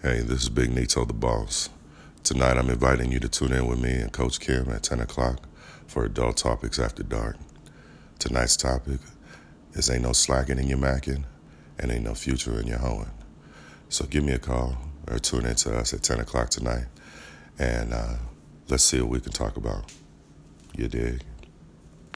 Hey, this is Big Nito, the boss. Tonight I'm inviting you to tune in with me and Coach Kim at 10 o'clock for Adult Topics After Dark. Tonight's topic is Ain't No Slacking in Your Mackin' and Ain't No Future in Your Hoeing. So give me a call or tune in to us at 10 o'clock tonight and uh, let's see what we can talk about. You dig?